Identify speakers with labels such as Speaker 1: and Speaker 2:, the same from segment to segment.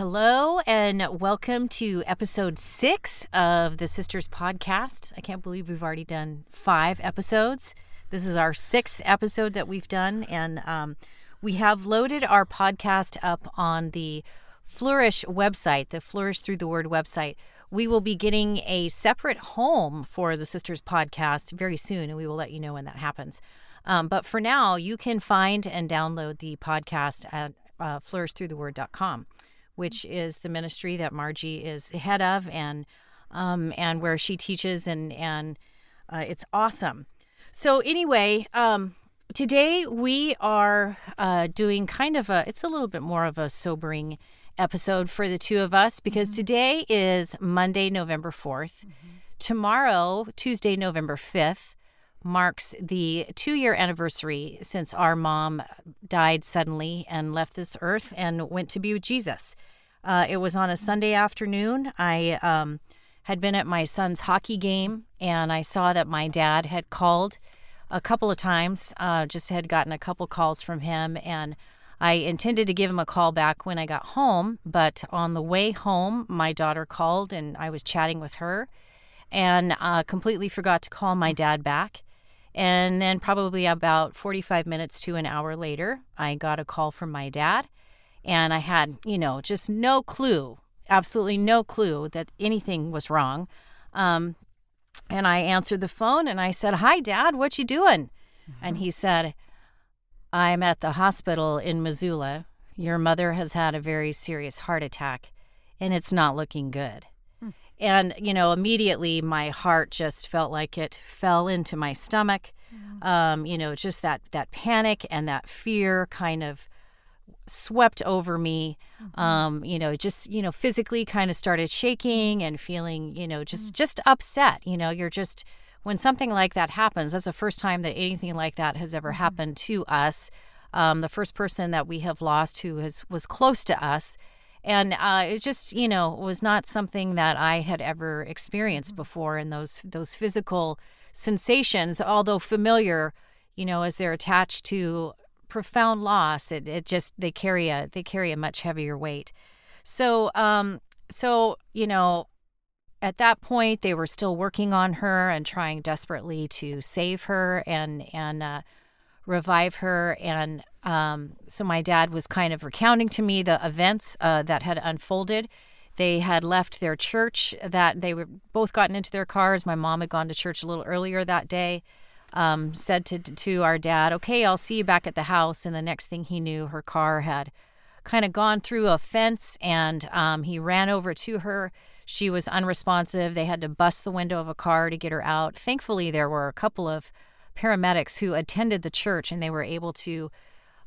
Speaker 1: Hello, and welcome to episode six of the Sisters Podcast. I can't believe we've already done five episodes. This is our sixth episode that we've done, and um, we have loaded our podcast up on the Flourish website, the Flourish Through the Word website. We will be getting a separate home for the Sisters Podcast very soon, and we will let you know when that happens. Um, but for now, you can find and download the podcast at uh, flourishthroughtheword.com which is the ministry that Marjie is the head of, and um, and where she teaches, and and uh, it's awesome. So anyway, um, today we are uh, doing kind of a. It's a little bit more of a sobering episode for the two of us because mm-hmm. today is Monday, November 4th. Mm-hmm. Tomorrow, Tuesday, November 5th, marks the two year anniversary since our mom died suddenly and left this earth and went to be with Jesus. Uh, it was on a Sunday afternoon. I um, had been at my son's hockey game and I saw that my dad had called a couple of times, uh, just had gotten a couple calls from him. And I intended to give him a call back when I got home. But on the way home, my daughter called and I was chatting with her and uh, completely forgot to call my dad back. And then, probably about 45 minutes to an hour later, I got a call from my dad and I had, you know, just no clue, absolutely no clue that anything was wrong. Um, and I answered the phone and I said, "Hi, Dad. What you doing?" Mm-hmm. And he said, "I'm at the hospital in Missoula. Your mother has had a very serious heart attack, and it's not looking good." Mm. And you know, immediately my heart just felt like it fell into my stomach. Mm. Um, you know, just that that panic and that fear kind of swept over me. Mm-hmm. Um, you know, just you know, physically kind of started shaking and feeling, you know, just mm-hmm. just upset. You know, you're just when something like that happens. That's the first time that anything like that has ever mm-hmm. happened to us. Um, the first person that we have lost who has was close to us. And uh, it just, you know, was not something that I had ever experienced mm-hmm. before. And those those physical sensations, although familiar, you know, as they're attached to profound loss. It, it just they carry a they carry a much heavier weight. So um so you know at that point they were still working on her and trying desperately to save her and and uh, revive her and um, so my dad was kind of recounting to me the events uh, that had unfolded they had left their church that they were both gotten into their cars my mom had gone to church a little earlier that day um, said to to our dad, "Okay, I'll see you back at the house." And the next thing he knew, her car had kind of gone through a fence, and um, he ran over to her. She was unresponsive. They had to bust the window of a car to get her out. Thankfully, there were a couple of paramedics who attended the church, and they were able to.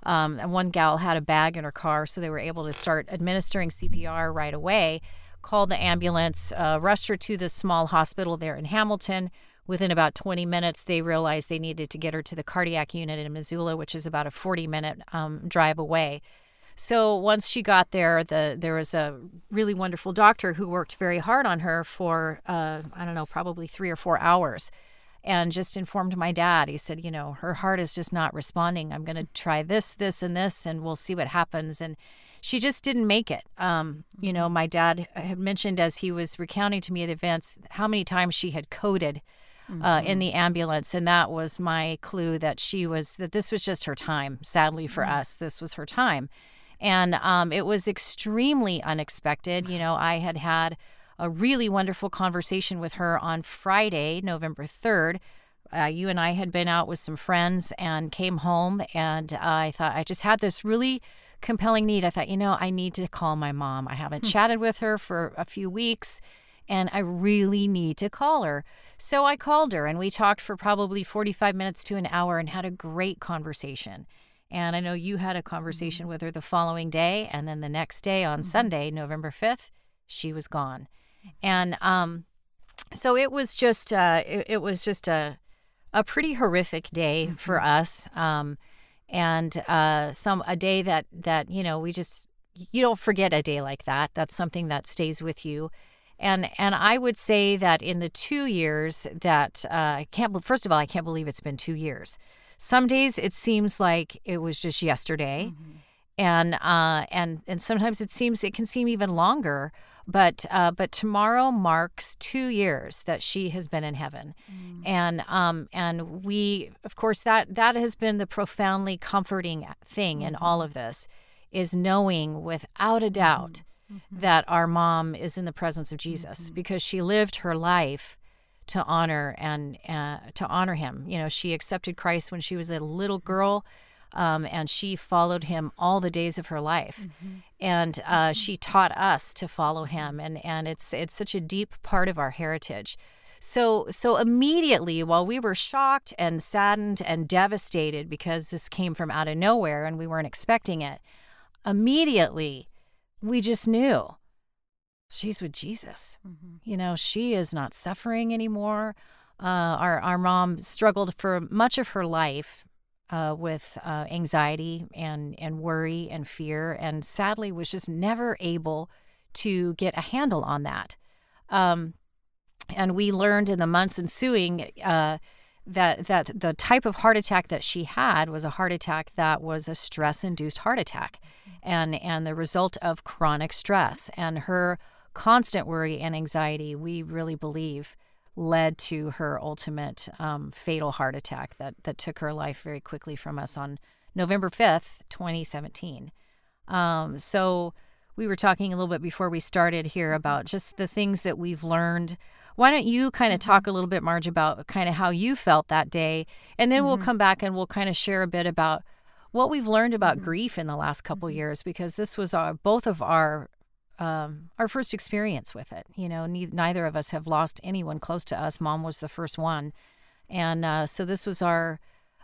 Speaker 1: Um, and one gal had a bag in her car, so they were able to start administering CPR right away. Called the ambulance, uh, rushed her to the small hospital there in Hamilton Within about 20 minutes, they realized they needed to get her to the cardiac unit in Missoula, which is about a 40 minute um, drive away. So once she got there, the there was a really wonderful doctor who worked very hard on her for uh, I don't know, probably three or four hours, and just informed my dad. He said, you know, her heart is just not responding. I'm going to try this, this, and this, and we'll see what happens. And she just didn't make it. Um, you know, mm-hmm. my dad had mentioned as he was recounting to me the events how many times she had coded mm-hmm. uh, in mm-hmm. the ambulance, and that was my clue that she was that this was just her time. Sadly for mm-hmm. us, this was her time, and um, it was extremely unexpected. You know, I had had a really wonderful conversation with her on Friday, November third. Uh, you and I had been out with some friends and came home, and uh, I thought I just had this really compelling need. I thought, you know, I need to call my mom. I haven't hmm. chatted with her for a few weeks and I really need to call her. So I called her and we talked for probably 45 minutes to an hour and had a great conversation. And I know you had a conversation mm-hmm. with her the following day. And then the next day on mm-hmm. Sunday, November 5th, she was gone. And um, so it was just, uh, it, it, was just a, a pretty horrific day mm-hmm. for us. Um, and uh, some a day that that you know we just you don't forget a day like that. That's something that stays with you. And and I would say that in the two years that uh, I can't first of all I can't believe it's been two years. Some days it seems like it was just yesterday, mm-hmm. and uh, and and sometimes it seems it can seem even longer. But uh, but tomorrow marks two years that she has been in heaven, mm. and um and we of course that that has been the profoundly comforting thing mm-hmm. in all of this, is knowing without a doubt mm-hmm. mm-hmm. that our mom is in the presence of Jesus mm-hmm. because she lived her life to honor and uh, to honor him. You know, she accepted Christ when she was a little girl um, and she followed him all the days of her life. Mm-hmm. And uh, mm-hmm. she taught us to follow him, and and it's it's such a deep part of our heritage. So so immediately, while we were shocked and saddened and devastated because this came from out of nowhere and we weren't expecting it, immediately we just knew she's with Jesus. Mm-hmm. You know, she is not suffering anymore. Uh, our our mom struggled for much of her life uh, with uh, anxiety and, and worry and fear, and sadly was just never able to get a handle on that. Um, and we learned in the months ensuing uh, that that the type of heart attack that she had was a heart attack that was a stress-induced heart attack, and and the result of chronic stress and her constant worry and anxiety. We really believe led to her ultimate um, fatal heart attack that that took her life very quickly from us on November fifth, twenty seventeen. Um, so we were talking a little bit before we started here mm-hmm. about just the things that we've learned. Why don't you kind of mm-hmm. talk a little bit, Marge, about kind of how you felt that day, and then mm-hmm. we'll come back and we'll kind of share a bit about what we've learned about mm-hmm. grief in the last couple years because this was our both of our um, our first experience with it. You know, ne- neither of us have lost anyone close to us. Mom was the first one, and uh, so this was our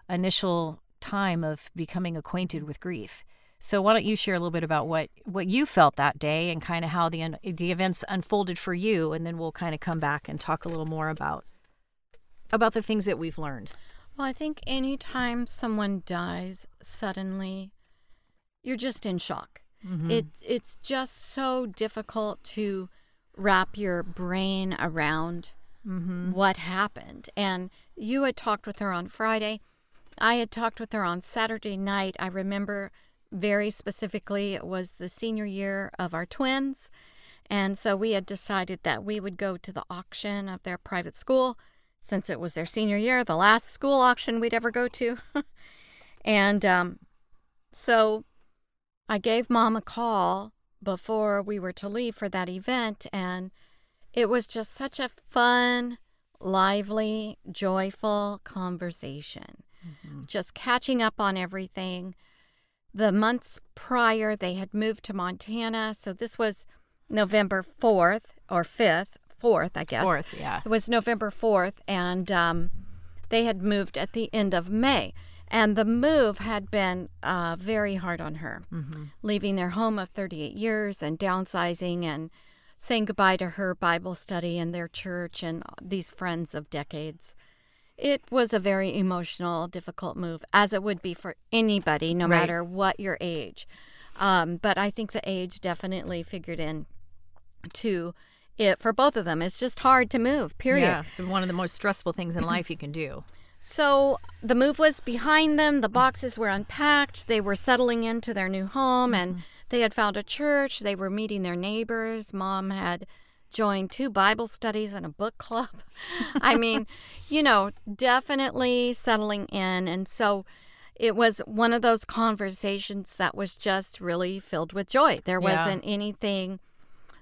Speaker 1: initial time of becoming acquainted with grief. So why don't you share a little bit about what what you felt that day and kind of how the the events unfolded for you, and then we'll kind of come back and talk a little more about about the things that we've learned.
Speaker 2: Well, I think anytime someone dies suddenly, you're just in shock. Mm-hmm. It it's just so difficult to wrap your brain around mm-hmm. what happened. And you had talked with her on Friday. I had talked with her on Saturday night. I remember very specifically it was the senior year of our twins. And so we had decided that we would go to the auction of their private school since it was their senior year, the last school auction we'd ever go to. and um, so I gave mom a call before we were to leave for that event, and it was just such a fun, lively, joyful conversation. Mm-hmm. Just catching up on everything. The months prior, they had moved to Montana. So this was November 4th or 5th, 4th, I guess.
Speaker 1: 4th, yeah.
Speaker 2: It was November 4th, and um, they had moved at the end of May. And the move had been uh, very hard on her, mm-hmm. leaving their home of 38 years and downsizing and saying goodbye to her Bible study and their church and these friends of decades. It was a very emotional, difficult move, as it would be for anybody, no right. matter what your age. Um, but I think the age definitely figured in to it for both of them. It's just hard to move, period.
Speaker 1: Yeah, it's one of the most stressful things in life you can do.
Speaker 2: So the move was behind them. The boxes were unpacked. They were settling into their new home and mm-hmm. they had found a church. They were meeting their neighbors. Mom had joined two Bible studies and a book club. I mean, you know, definitely settling in. And so it was one of those conversations that was just really filled with joy. There wasn't anything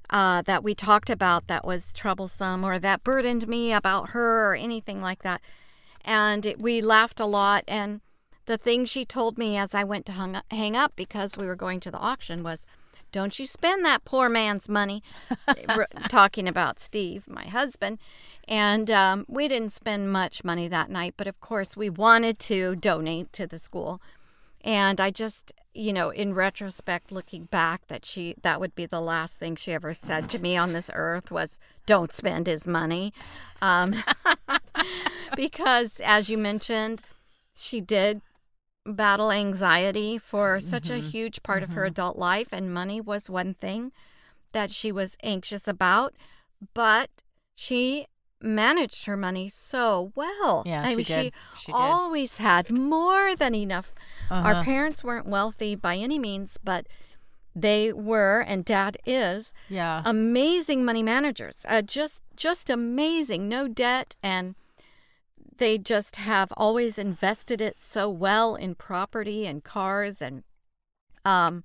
Speaker 2: uh, that we talked about that was troublesome or that burdened me about her or anything like that and it, we laughed a lot. And the thing she told me as I went to hung, hang up because we were going to the auction was, "Don't you spend that poor man's money." talking about Steve, my husband, and um, we didn't spend much money that night, but of course we wanted to donate to the school. And I just, you know, in retrospect, looking back, that she that would be the last thing she ever said to me on this earth was, "Don't spend his money," um, because, as you mentioned, she did battle anxiety for such mm-hmm. a huge part mm-hmm. of her mm-hmm. adult life, and money was one thing that she was anxious about, but she managed her money so well.
Speaker 1: Yeah,
Speaker 2: I
Speaker 1: she
Speaker 2: mean,
Speaker 1: did.
Speaker 2: she, she always had more than enough Our
Speaker 1: Uh-huh.
Speaker 2: parents weren't wealthy by any means, but they were, and dad is,
Speaker 1: Yeah.
Speaker 2: amazing money managers. Uh, just just amazing. No debt and they just have always invested it so well in property and cars and um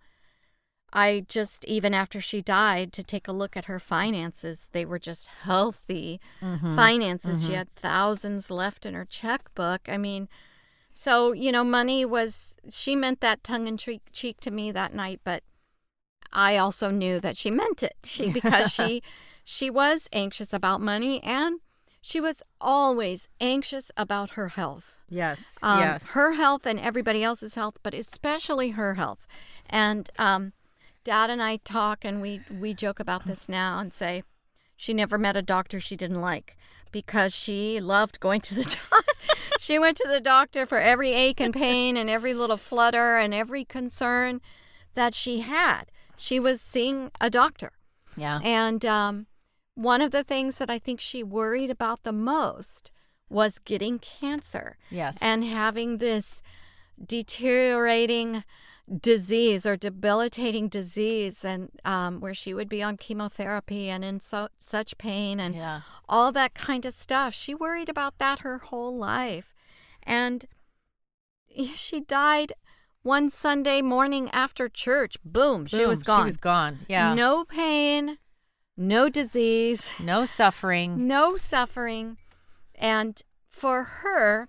Speaker 2: I just even after she died to take a look at her finances, they were just healthy
Speaker 1: Mhm.
Speaker 2: finances. She
Speaker 1: Mhm.
Speaker 2: had thousands left in her checkbook. I mean, so, you know, money was, she meant that tongue in cheek, to me that night, but I also knew that she meant it. She, because she, she was anxious about money and she was always anxious about her health.
Speaker 1: Yes.
Speaker 2: Um,
Speaker 1: yes.
Speaker 2: Her health and everybody else's health, but especially her health. And um, Dad and I talk, and we we joke about this now and say she never met a doctor she didn't like because she loved going to the doctor. She went to the doctor for every ache and pain and every little flutter and every concern that she had. She was seeing a doctor.
Speaker 1: yeah.
Speaker 2: And um, one of the things that I think she worried about the most was getting cancer
Speaker 1: Yes.
Speaker 2: and having this deteriorating disease or debilitating disease and um, where she would be on chemotherapy and in so, such pain and
Speaker 1: yeah.
Speaker 2: all that kind of stuff she worried about that her whole life and she died one sunday morning after church boom, she was gone
Speaker 1: She was gone. Yeah.
Speaker 2: no pain no disease
Speaker 1: No suffering.
Speaker 2: no suffering. And for her,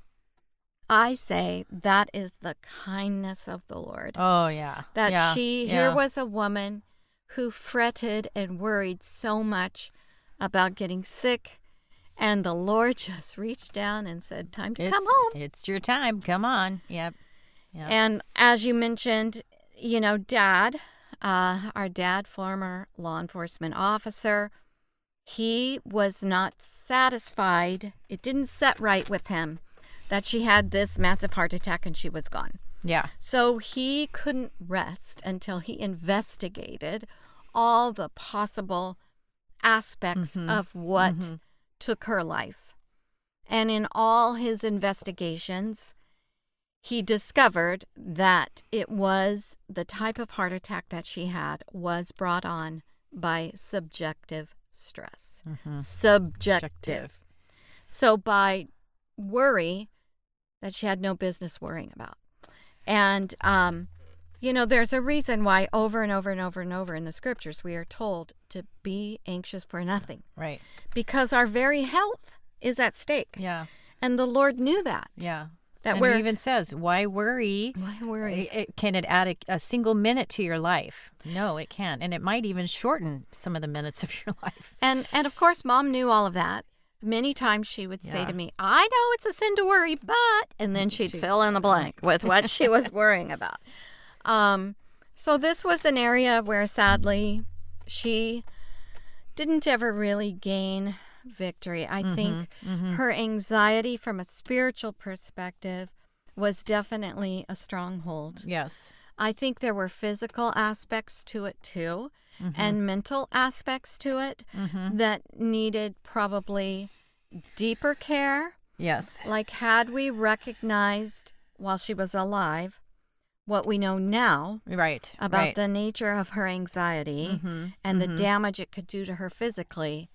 Speaker 2: I say that is the kindness of the Lord.
Speaker 1: Oh yeah.
Speaker 2: that
Speaker 1: yeah.
Speaker 2: she,
Speaker 1: yeah.
Speaker 2: here was a woman who fretted and worried so much about getting sick. And the Lord just reached down and said, Time to
Speaker 1: It's,
Speaker 2: come home.
Speaker 1: It's your time. Come on. Yep. Yep.
Speaker 2: And as you mentioned, you know, dad, uh, our dad, former law enforcement officer, he was not satisfied. It didn't set right with him that she had this massive heart attack and she was gone.
Speaker 1: yeah.
Speaker 2: So he couldn't rest until he investigated all the possible aspects
Speaker 1: Mhm.
Speaker 2: of what
Speaker 1: Mhm.
Speaker 2: took her life. And in all his investigations, he discovered that it was the type of heart attack that she had was brought on by subjective stress.
Speaker 1: Mhm.
Speaker 2: Subjective. So by worry that she had no business worrying about. And um you know, there's a reason why over and over and over and over in the scriptures we are told to be anxious for nothing
Speaker 1: Right.
Speaker 2: because our very health is at stake.
Speaker 1: Yeah.
Speaker 2: And the Lord knew that.
Speaker 1: Yeah.
Speaker 2: That we're
Speaker 1: even says, "Why worry?
Speaker 2: why worry?
Speaker 1: It- it- can it add a, a single minute to your life? No, it can't, and it might even shorten some of the minutes of your life.
Speaker 2: And and of course mom knew all of that. Many times she would say
Speaker 1: Yeah.
Speaker 2: to me, "I know it's a sin to worry, but," and then she'd
Speaker 1: She-
Speaker 2: fill in the blank with what she was worrying about. Um, so this was an area where sadly she didn't ever really gain victory. I think
Speaker 1: mhm.
Speaker 2: her anxiety from a spiritual perspective was definitely a stronghold.
Speaker 1: Yes.
Speaker 2: I think there were physical aspects to it too,
Speaker 1: Mhm.
Speaker 2: and mental aspects to it
Speaker 1: Mhm.
Speaker 2: that needed probably deeper care.
Speaker 1: Yes.
Speaker 2: Like, had we recognized while she was alive what we know now
Speaker 1: Right.
Speaker 2: about
Speaker 1: right.
Speaker 2: the nature of her anxiety
Speaker 1: Mhm.
Speaker 2: and the
Speaker 1: Mhm.
Speaker 2: damage it could do to her physically,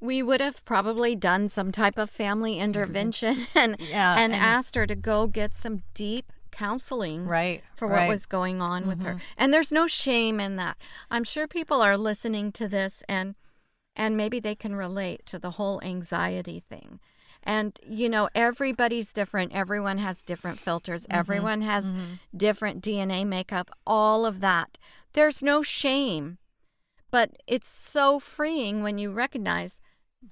Speaker 2: we would have probably done some type of family intervention and
Speaker 1: Yeah,
Speaker 2: and,
Speaker 1: and-
Speaker 2: asked her to go get some deep counseling
Speaker 1: right
Speaker 2: for what
Speaker 1: right.
Speaker 2: was going on with her.
Speaker 1: Mhm.
Speaker 2: And there's no shame in that. I'm sure people are listening to this and and maybe they can relate to the whole anxiety thing. And you know, everybody's different. Everyone has different filters.
Speaker 1: Mm-hmm.
Speaker 2: Everyone has different DNA makeup, all of that. There's no shame. But it's so freeing when you recognize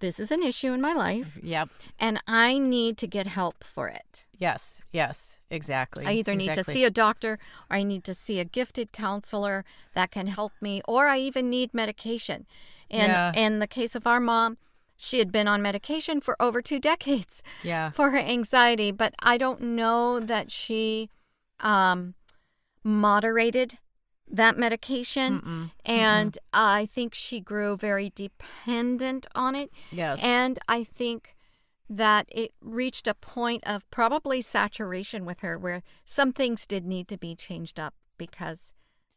Speaker 2: this is an issue in my life
Speaker 1: Yep.
Speaker 2: and I need to get help for it.
Speaker 1: Yes. Yes. Exactly.
Speaker 2: I either need to see a doctor or I need to see a gifted counselor that can help me, or I even need medication. And
Speaker 1: Yeah.
Speaker 2: in the case of our mom, she had been on medication for over two decades
Speaker 1: Yeah.
Speaker 2: for her anxiety, but I don't know that she um, moderated that medication.
Speaker 1: Mm-mm.
Speaker 2: And I think she grew very dependent on it.
Speaker 1: Yes.
Speaker 2: And I think that it reached a point of probably saturation with her where some things did need to be changed up because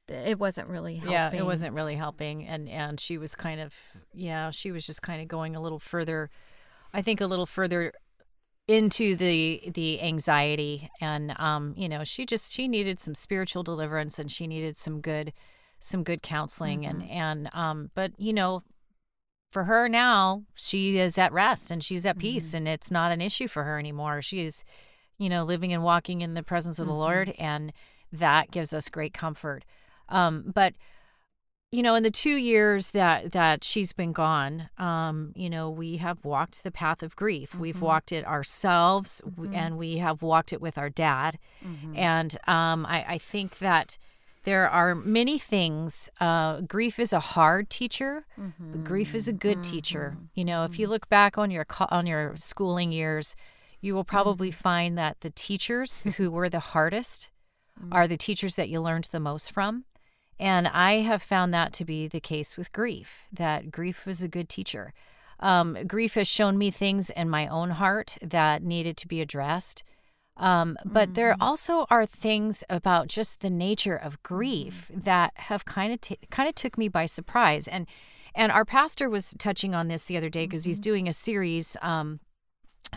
Speaker 2: it wasn't really helping.
Speaker 1: Yeah, it wasn't really helping and and she was kind of yeah, she was just kind of going a little further I think a little further into the the anxiety and um you know, she just she needed some spiritual deliverance and she needed some good some good counseling
Speaker 2: Mm-hmm.
Speaker 1: and and um but you know for her now she is at rest and she's at
Speaker 2: Mm-hmm.
Speaker 1: peace and it's not an issue for her anymore she is you know living and walking in the presence of the
Speaker 2: Mm-hmm.
Speaker 1: lord and that gives us great comfort um but you know in the two years that that she's been gone um you know we have walked the path of grief. We've
Speaker 2: Mm-hmm.
Speaker 1: walked it ourselves w and we have walked it with our dad.
Speaker 2: Mm-hmm.
Speaker 1: and um i i think that there are many things uh grief is a hard teacher but grief is a good teacher. You know if you look back on your on your schooling years you will probably find that the teachers who were the hardest are the teachers that you learned the most from and I have found that to be the case with grief, that grief was a good teacher. Um, grief has shown me things in my own heart that needed to be addressed. Um, but there also are things about just the nature of grief that have kind of t- kind of took me by surprise. And and our pastor was touching on this the other day because he's doing a series um,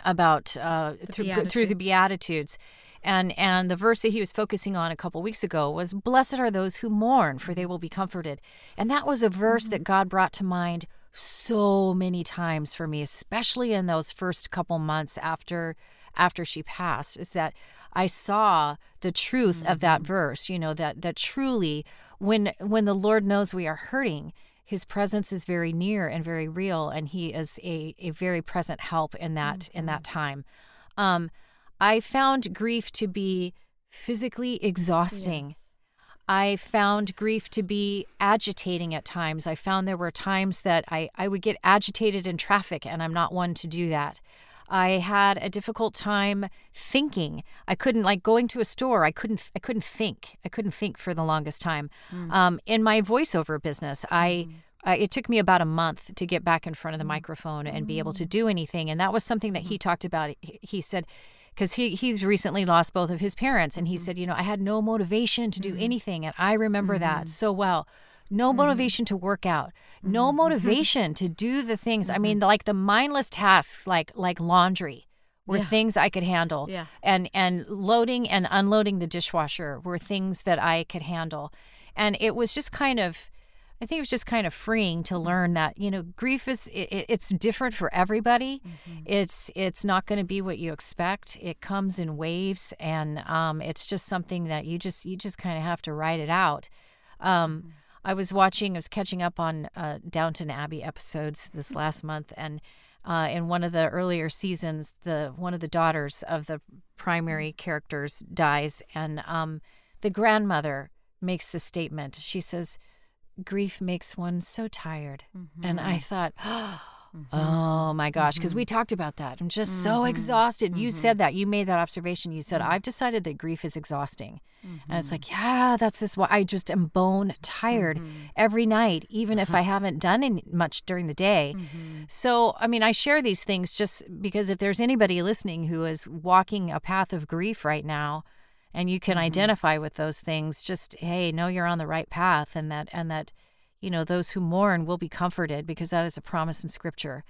Speaker 1: about uh, through, through the Beatitudes. And and the verse that he was focusing on a couple weeks ago was blessed are those who mourn for they will be comforted. And that was a verse that God brought to mind so many times for me, especially in those first couple months after after she passed. Is that I saw the truth of that verse, you know, that that truly when when the Lord knows we are hurting, his presence is very near and very real and he is a, a very present help in that in that time. Um, i found grief to be physically exhausting. I found grief to be agitating at times. I found there were times that I, I would get agitated in traffic and i'm not one to do that I had a difficult time thinking. I couldn't like going to a store. I couldn't. I couldn't think. I couldn't think for the longest time. Mm. Um, in my voiceover business, I. Uh, it took me about a month to get back in front of the mm. microphone and be able to do anything, and that was something that he talked about. He, he said, because he he's recently lost both of his parents, and he mm-hmm. said, you know, I had no motivation to do mm-hmm. anything, and I remember that mm-hmm. so well no mm-hmm. motivation to work out. No mm-hmm. motivation to do the things i mean mm-hmm. like the mindless tasks like like laundry were things i could handle.
Speaker 2: Yeah.
Speaker 1: and and loading and unloading the dishwasher were things that i could handle. And it was just kind of i think it was just kind of freeing to learn that you know grief is it, it's different for everybody. It's it's not going to be what you expect. It comes in waves and um, it's just something that you just you just kind of have to ride it out. Um, I was watching, I was catching up on uh, Downton Abbey episodes this last month, and uh, in one of the earlier seasons, the one of the daughters of the primary characters dies, and um, the grandmother makes the statement. She says, "Grief makes one so tired," and I thought. Oh Mm-hmm. Oh my gosh, because we mm-hmm. talked about that. I'm just so mm-hmm. exhausted. You said that. You made that observation. You said, I've decided that grief is exhausting. And it's like, yeah, that's this why I just am bone tired every night, even if I haven't done any, much during the day. So, I mean, I share these things just because if there's anybody listening who is walking a path of grief right now, and you can identify with those things, just hey, know you're on the right path, and that and that, you know, those who mourn will be comforted because that is a promise in Scripture.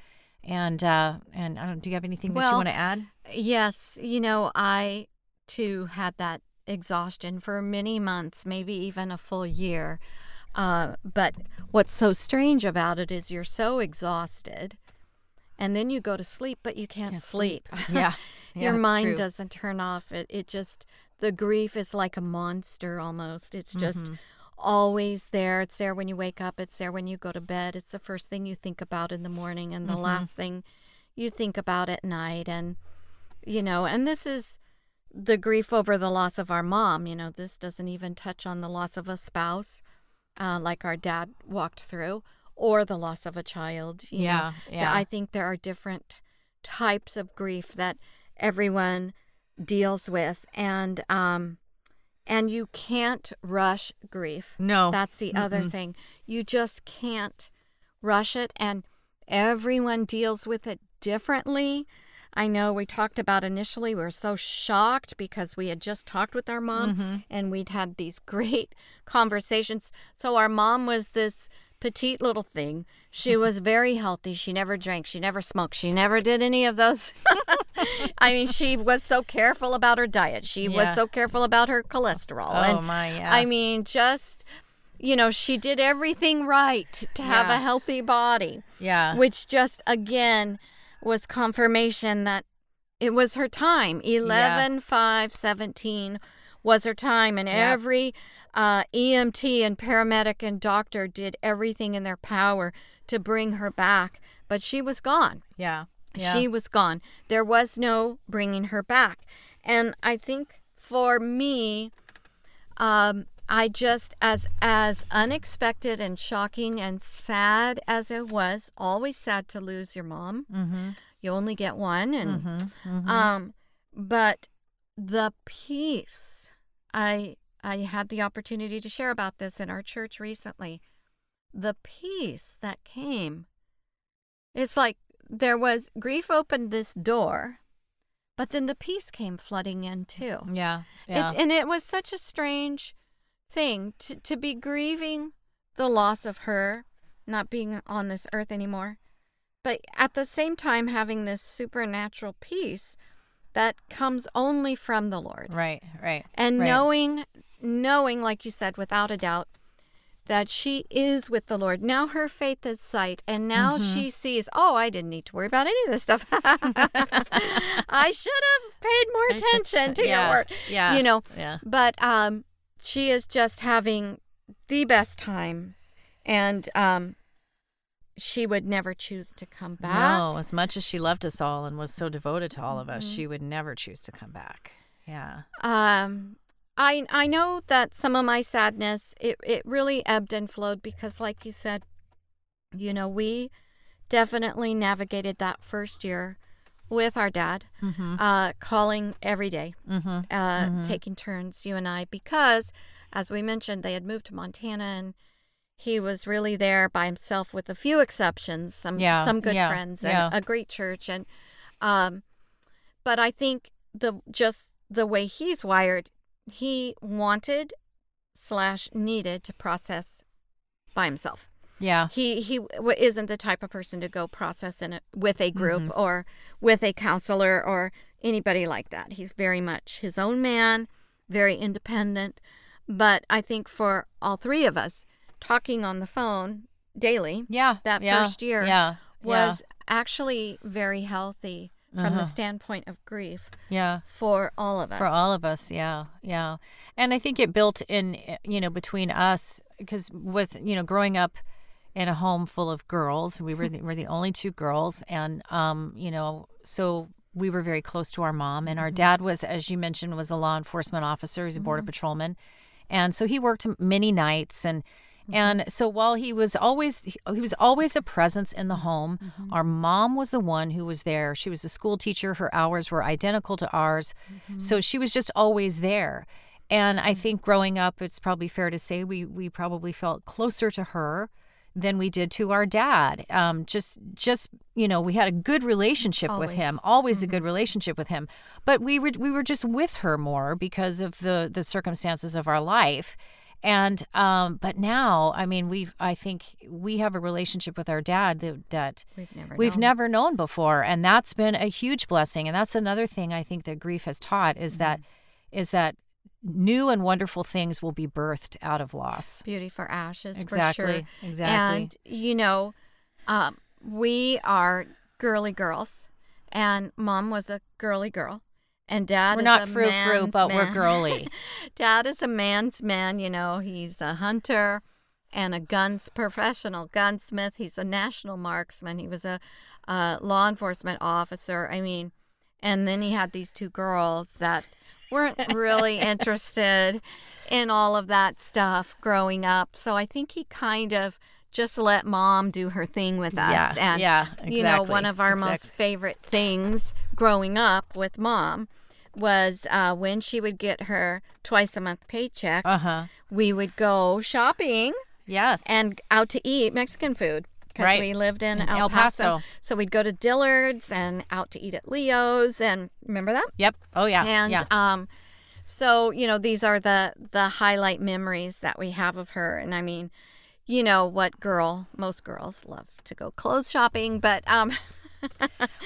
Speaker 1: And uh, and I don't, do you have anything that you want to add?
Speaker 2: Yes, you know, I too had that exhaustion for many months, maybe even a full year. Uh, but what's so strange about it is you're so exhausted, and then you go to sleep, but you can't, sleep.
Speaker 1: Yeah, yeah,
Speaker 2: Your mind
Speaker 1: true.
Speaker 2: doesn't turn off. It it just the grief is like a monster almost. It's just
Speaker 1: Mm-hmm.
Speaker 2: Always there. It's there when you wake up. It's there when you go to bed. It's the first thing you think about in the morning and the
Speaker 1: Mm-hmm.
Speaker 2: last thing you think about at night. And you know, and this is the grief over the loss of our mom. You know, this doesn't even touch on the loss of a spouse, uh, like our dad walked through, or the loss of a child. know.
Speaker 1: Yeah,
Speaker 2: Th-
Speaker 1: yeah.
Speaker 2: I think there are different types of grief that everyone deals with, and um, and you can't rush grief.
Speaker 1: No,
Speaker 2: That's the other thing. You just can't rush it, and everyone deals with it differently. I know we talked about initially, we were so shocked because we had just talked with our mom
Speaker 1: Mm-hmm.
Speaker 2: and we'd had these great conversations. So our mom was this petite little thing. She was very healthy. She never drank, she never smoked, she never did any of those. I mean, she was so careful about her diet. She was so careful about her cholesterol.
Speaker 1: Oh
Speaker 2: and
Speaker 1: my, yeah.
Speaker 2: I mean, just you know, she did everything right to have a healthy body
Speaker 1: yeah.
Speaker 2: which just again was confirmation that it was her time 11 5 17 was her time and
Speaker 1: Yep.
Speaker 2: every uh, emt and paramedic and doctor did everything in their power to bring her back but she was gone
Speaker 1: yeah. Yeah.
Speaker 2: she was gone there was no bringing her back and i think for me um, i just as as unexpected and shocking and sad as it was always sad to lose your mom
Speaker 1: mm-hmm.
Speaker 2: you only get one and
Speaker 1: Mm-hmm.
Speaker 2: um but the peace i i had the opportunity to share about this in our church recently the peace that came it's like there was grief opened this door but then the peace came flooding in too
Speaker 1: yeah. Yeah.
Speaker 2: it, and it was such a strange thing to, to be grieving the loss of her not being on this earth anymore, but at the same time having this supernatural peace that comes only from the Lord.
Speaker 1: right. Right.
Speaker 2: And
Speaker 1: right.
Speaker 2: knowing, knowing, like you said, without a doubt, that she is with the Lord. Now her faith is sight, and now
Speaker 1: Mm-hmm.
Speaker 2: she sees, oh, I didn't need to worry about any of this stuff. I should have paid more attention to
Speaker 1: yeah,
Speaker 2: your work.
Speaker 1: Yeah.
Speaker 2: You know,
Speaker 1: Yeah.
Speaker 2: but um, she is just having the best time, and um, she would never choose to come back.
Speaker 1: No, as much as she loved us all and was so devoted to all of us,
Speaker 2: Mm-hmm.
Speaker 1: she would never choose to come back. Yeah.
Speaker 2: Um, I I know that some of my sadness it it really ebbed and flowed because, like you said, you know, we definitely navigated that first year with our dad,
Speaker 1: Mm-hmm.
Speaker 2: uh, calling every day,
Speaker 1: Mm-hmm.
Speaker 2: uh, taking turns, you and I, because as we mentioned, they had moved to Montana and he was really there by himself with a few exceptions, some
Speaker 1: Yeah,
Speaker 2: some good
Speaker 1: yeah,
Speaker 2: friends and
Speaker 1: yeah.
Speaker 2: a great church and um but I think the just the way he's wired, he wanted slash needed to process by himself.
Speaker 1: Yeah.
Speaker 2: He he w- isn't the type of person to go process in it with a group
Speaker 1: Mm-hmm.
Speaker 2: or with a counselor or anybody like that. He's very much his own man, very independent. But I think for all three of us, talking on the phone daily
Speaker 1: Yeah.
Speaker 2: that
Speaker 1: yeah,
Speaker 2: first year
Speaker 1: Yeah.
Speaker 2: was actually very healthy from the
Speaker 1: Uh-huh.
Speaker 2: standpoint of grief
Speaker 1: Yeah.
Speaker 2: for all of us.
Speaker 1: For all of us, yeah, yeah. And I think it built in, you know, between us, because with, you know, growing up in a home full of girls, we were the, we're the only two girls, and, um, you know, so we were very close to our mom, and our dad was, as you mentioned, was a law enforcement officer. He's a border patrolman, and so he worked many nights and. Mm-hmm. And so while he was always he was always a presence in the home, mm-hmm. our mom was the one who was there. She was a school teacher. Her hours were identical to ours. Mm-hmm. So she was just always there. And I think growing up, it's probably fair to say we we probably felt closer to her than we did to our dad. Um, just just you know, we had a good relationship with him, always a good relationship with him. But we were we were just with her more because of the the circumstances of our life. And um, but now, I mean, we've I think we have a relationship with our dad that, that
Speaker 2: We've never
Speaker 1: we've
Speaker 2: known.
Speaker 1: never known before, and that's been a huge blessing. And that's another thing I think that grief has taught is that
Speaker 2: Mm-hmm.
Speaker 1: is that new and wonderful things will be birthed out of loss.
Speaker 2: beauty for ashes
Speaker 1: Exactly,
Speaker 2: for sure.
Speaker 1: exactly.
Speaker 2: And you know, um, we are girly girls, and mom was a girly girl, and dad
Speaker 1: We're
Speaker 2: is
Speaker 1: not
Speaker 2: a
Speaker 1: frou frou, but we're girly.
Speaker 2: dad is a man's man. You know, he's a hunter and a guns professional gunsmith. He's a national marksman. He was a uh, law enforcement officer. I mean, and then he had these two girls that weren't really interested in all of that stuff growing up. So I think he kind of just let mom do her thing with us.
Speaker 1: Yeah,
Speaker 2: and
Speaker 1: yeah,
Speaker 2: you know, one of our most favorite things growing up with mom was uh, when she would get her twice a month paychecks.
Speaker 1: Uh-huh.
Speaker 2: We would go shopping
Speaker 1: Yes.
Speaker 2: and out to eat Mexican food because
Speaker 1: Right.
Speaker 2: we lived in
Speaker 1: In
Speaker 2: El,
Speaker 1: El
Speaker 2: Paso.
Speaker 1: Paso.
Speaker 2: So we'd go to Dillard's and out to eat at Leo's, and remember that?
Speaker 1: Yep. Oh yeah.
Speaker 2: and
Speaker 1: yeah.
Speaker 2: um so you know these are the the highlight memories that we have of her and i mean you know what girl most girls love to go clothes shopping but um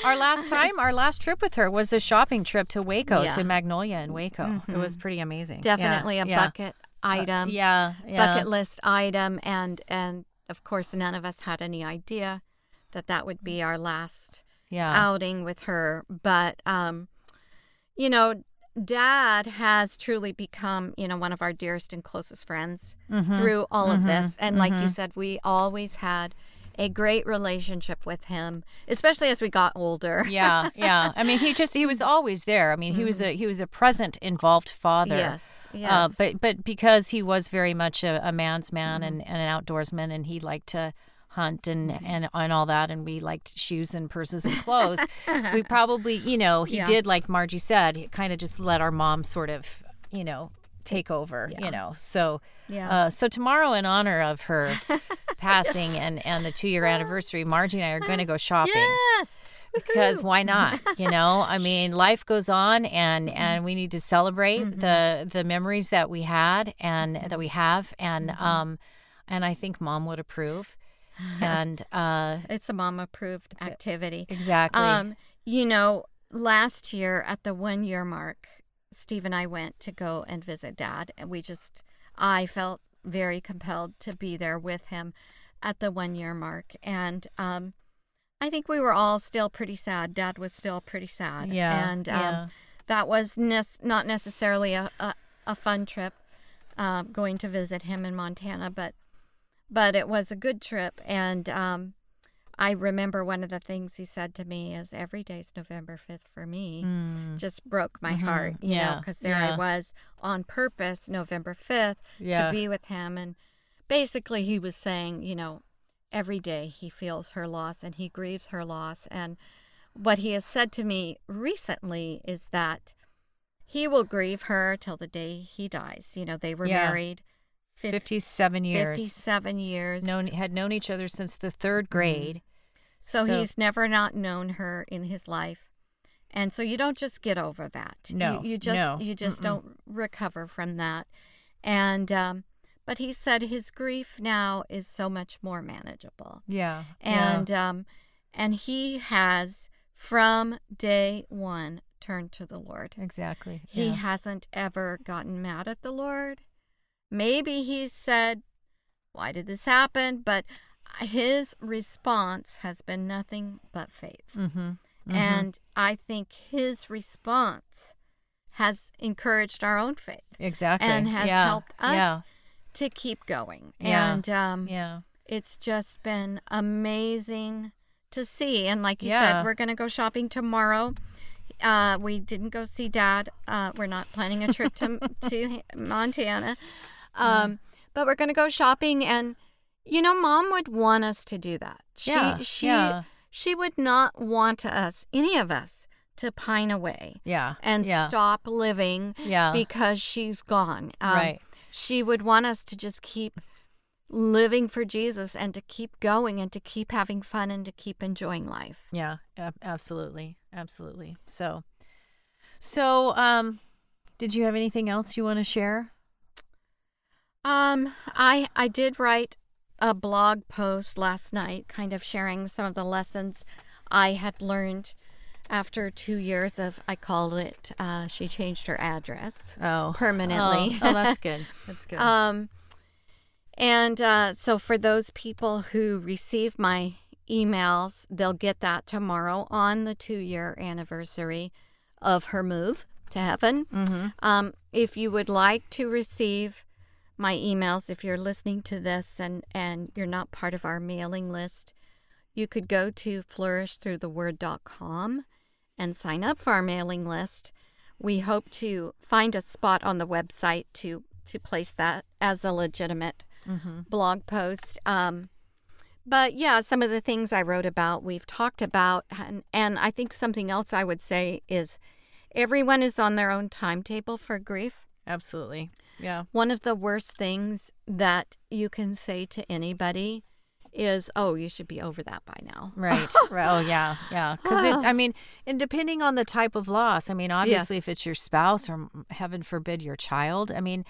Speaker 1: Our last time, our last trip with her was a shopping trip to Waco,
Speaker 2: Yeah. Mm-hmm.
Speaker 1: to Magnolia in Waco. It was pretty amazing. Yeah,
Speaker 2: definitely a
Speaker 1: yeah. Uh,
Speaker 2: bucket item
Speaker 1: Yeah, yeah.
Speaker 2: bucket list item and and of course none of us had any idea that that would be our last
Speaker 1: yeah.
Speaker 2: outing with her but um you know dad has truly become you know one of our dearest and closest friends
Speaker 1: Mhm.
Speaker 2: through all of
Speaker 1: Mhm.
Speaker 2: this and like you
Speaker 1: Mhm.
Speaker 2: said we always had a great relationship with him especially as we got older
Speaker 1: yeah, yeah. I mean, he just he was always there. I mean, he was a he was a present, involved father.
Speaker 2: Mm-hmm. yes yes
Speaker 1: Uh, but but because he was very much a, a man's man
Speaker 2: Mm-hmm.
Speaker 1: and, and an outdoorsman, and he liked to hunt and, and and all that, and we liked shoes and purses and clothes. we probably, you know, he
Speaker 2: Yeah.
Speaker 1: did like Marjie said, kind of just let our mom sort of, you know, take over. You know, so
Speaker 2: yeah.
Speaker 1: uh, so tomorrow, in honor of her passing and and the two year anniversary, Marjie and I are going to go shopping.
Speaker 2: Yes!
Speaker 1: Because why not you know? I mean life goes on and and we need to celebrate the the memories that we had and that we have and um and i think mom would approve. And uh
Speaker 2: it's a mom approved activity.
Speaker 1: Exactly.
Speaker 2: Um, you know, last year at the one year mark, Steve and I went to go and visit dad, and we just, I felt very compelled to be there with him at the one year mark. And um, I think we were all still pretty sad. Dad was still pretty sad.
Speaker 1: yeah
Speaker 2: And um,
Speaker 1: yeah
Speaker 2: that was nes- not necessarily a, a, a fun trip um, going to visit him in Montana, but but it was a good trip. And um, I remember one of the things he said to me is every day's November 5th for me.
Speaker 1: Mm,
Speaker 2: Just broke my
Speaker 1: Mhm.
Speaker 2: heart, you know,
Speaker 1: Yeah,
Speaker 2: because there I was on purpose November 5th
Speaker 1: yeah
Speaker 2: to be with him. And basically, he was saying, you know, every day he feels her loss and he grieves her loss. And what he has said to me recently is that he will grieve her till the day he dies. You know, they were
Speaker 1: Yeah.
Speaker 2: married fif-
Speaker 1: 57 years
Speaker 2: 57 years.
Speaker 1: known had known each other since the third grade
Speaker 2: so,
Speaker 1: so-
Speaker 2: he's never not known her in his life. And so you don't just get over that. You-
Speaker 1: No,
Speaker 2: You, just
Speaker 1: no,
Speaker 2: you just
Speaker 1: mm-mm.
Speaker 2: don't recover from that. And um but he said his grief now is so much more manageable.
Speaker 1: yeah
Speaker 2: And um and he has from day 1 turned to the Lord.
Speaker 1: exactly
Speaker 2: He
Speaker 1: yeah.
Speaker 2: hasn't ever gotten mad at the Lord. Maybe he said, Why did this happen? But his response has been nothing but faith.
Speaker 1: mm-hmm.
Speaker 2: And I think his response has encouraged our own faith
Speaker 1: exactly
Speaker 2: and has
Speaker 1: yeah.
Speaker 2: helped us
Speaker 1: yeah
Speaker 2: to keep going.
Speaker 1: Yeah.
Speaker 2: And um,
Speaker 1: yeah
Speaker 2: it's just been amazing to see. And like you said, we're going to go shopping tomorrow. Uh, we didn't go see Dad. Uh, we're not planning a trip to to Montana, um, but we're going to go shopping. And you know, Mom would want us to do that. She
Speaker 1: Yeah,
Speaker 2: she
Speaker 1: yeah.
Speaker 2: she would not want us, any of us, to pine away
Speaker 1: yeah
Speaker 2: and
Speaker 1: yeah
Speaker 2: stop living
Speaker 1: yeah
Speaker 2: because she's gone. Um,
Speaker 1: right
Speaker 2: She would want us to just keep living for Jesus and to keep going and to keep having fun and to keep enjoying life.
Speaker 1: Yeah, absolutely, absolutely. So, so, um, did you have anything else you want to share?
Speaker 2: Um, I I did write a blog post last night, kind of sharing some of the lessons I had learned after two years of I called it. Uh, she changed her address.
Speaker 1: Oh,
Speaker 2: Permanently.
Speaker 1: Oh, oh, that's good. That's good.
Speaker 2: Um, and uh, so for those people who receive my emails, they'll get that tomorrow on the two year anniversary of her move to heaven.
Speaker 1: mm-hmm.
Speaker 2: Um, if you would like to receive my emails, if you're listening to this and, and you're not part of our mailing list, you could go to flourishthroughtheword.com and sign up for our mailing list. We hope to find a spot on the website to to place that as a legitimate
Speaker 1: Mm-hmm.
Speaker 2: blog post. Um, but yeah, some of the things I wrote about, we've talked about, and, and I think something else I would say is everyone is on their own timetable for grief.
Speaker 1: Absolutely. Yeah.
Speaker 2: One of the worst things that you can say to anybody is, oh, you should be over that by now.
Speaker 1: Right. right. Oh, yeah. Yeah. Because, I mean, and depending on the type of loss, I mean, obviously,
Speaker 2: Yes.
Speaker 1: if it's your spouse or, mm, heaven forbid, your child, I mean,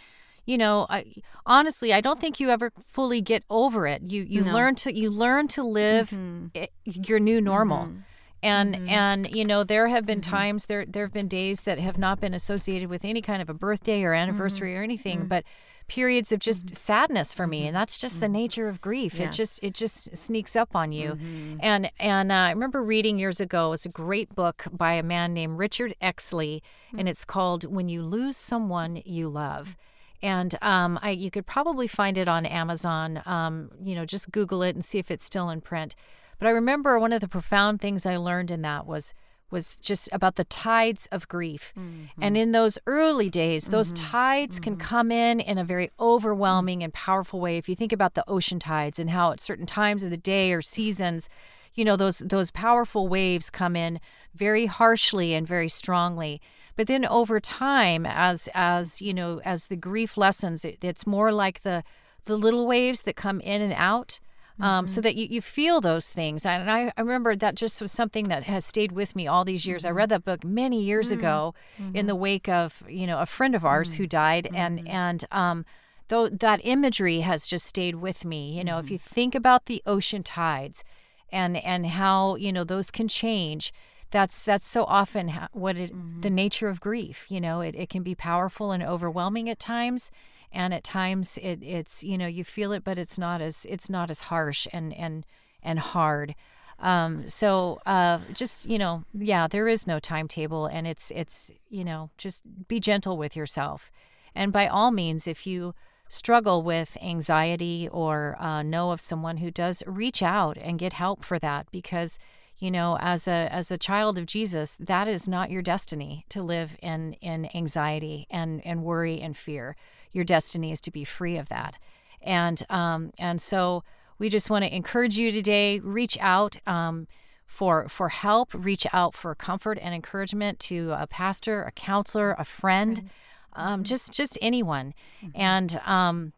Speaker 1: you know, I, honestly, I don't think you ever fully get over it. You you
Speaker 2: No.
Speaker 1: learn to you learn to live
Speaker 2: Mhm.
Speaker 1: it, your new normal.
Speaker 2: Mhm.
Speaker 1: And
Speaker 2: Mhm.
Speaker 1: and you know there have been
Speaker 2: Mhm.
Speaker 1: times there there have been days that have not been associated with any kind of a birthday or anniversary or anything,
Speaker 2: Mhm.
Speaker 1: but periods of just sadness for me, and that's just the nature of grief. It just it just sneaks up on you. And and uh, I remember reading years ago it was a great book by a man named Richard Exley, and it's called "When You Lose Someone You Love." And um, I you could probably find it on Amazon. Um, you know, just Google it and see if it's still in print. But I remember one of the profound things I learned in that was was just about the tides of grief. Mm-hmm. And in those early days, those mm-hmm. tides can mm-hmm. come in in a very overwhelming and powerful way. If you think about the ocean tides and how at certain times of the day or seasons, you know those those powerful waves come in very harshly and very strongly. But then over time, as as you know, as the grief lessens, it, it's more like the the little waves that come in and out. Um, mm-hmm. so that you, you feel those things. And I, I remember that just was something that has stayed with me all these years. I mm-hmm. read that book many years mm-hmm. ago in the wake of, you know, a friend of ours who died. And, and, um, though that imagery has just stayed with me. You know, if you think about the ocean tides and, and how, you know, those can change, that's, that's so often what it, the nature of grief, you know, it, it can be powerful and overwhelming at times and at times it, it's you know you feel it but it's not as it's not as harsh and and and hard. Um, so uh, just you know yeah there is no timetable and it's it's you know just be gentle with yourself. And by all means if you struggle with anxiety or uh, know of someone who does reach out and get help for that because you know as a as a child of jesus that is not your destiny to live in in anxiety and and worry and fear. Your destiny is to be free of that. And um and so we just want to encourage you today reach out um for for help reach out for comfort and encouragement to a pastor a counselor a friend um, just just anyone. And um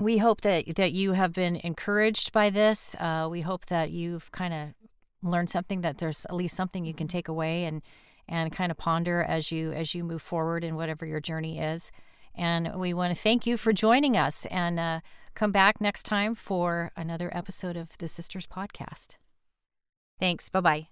Speaker 1: we hope that that you have been encouraged by this. Uh, we hope that you've kind of learned something that there's at least something you can take away and and kind of ponder as you as you move forward in whatever your journey is. And we want to thank you for joining us and uh, come back next time for another episode of the sisters podcast. Thanks. Bye-bye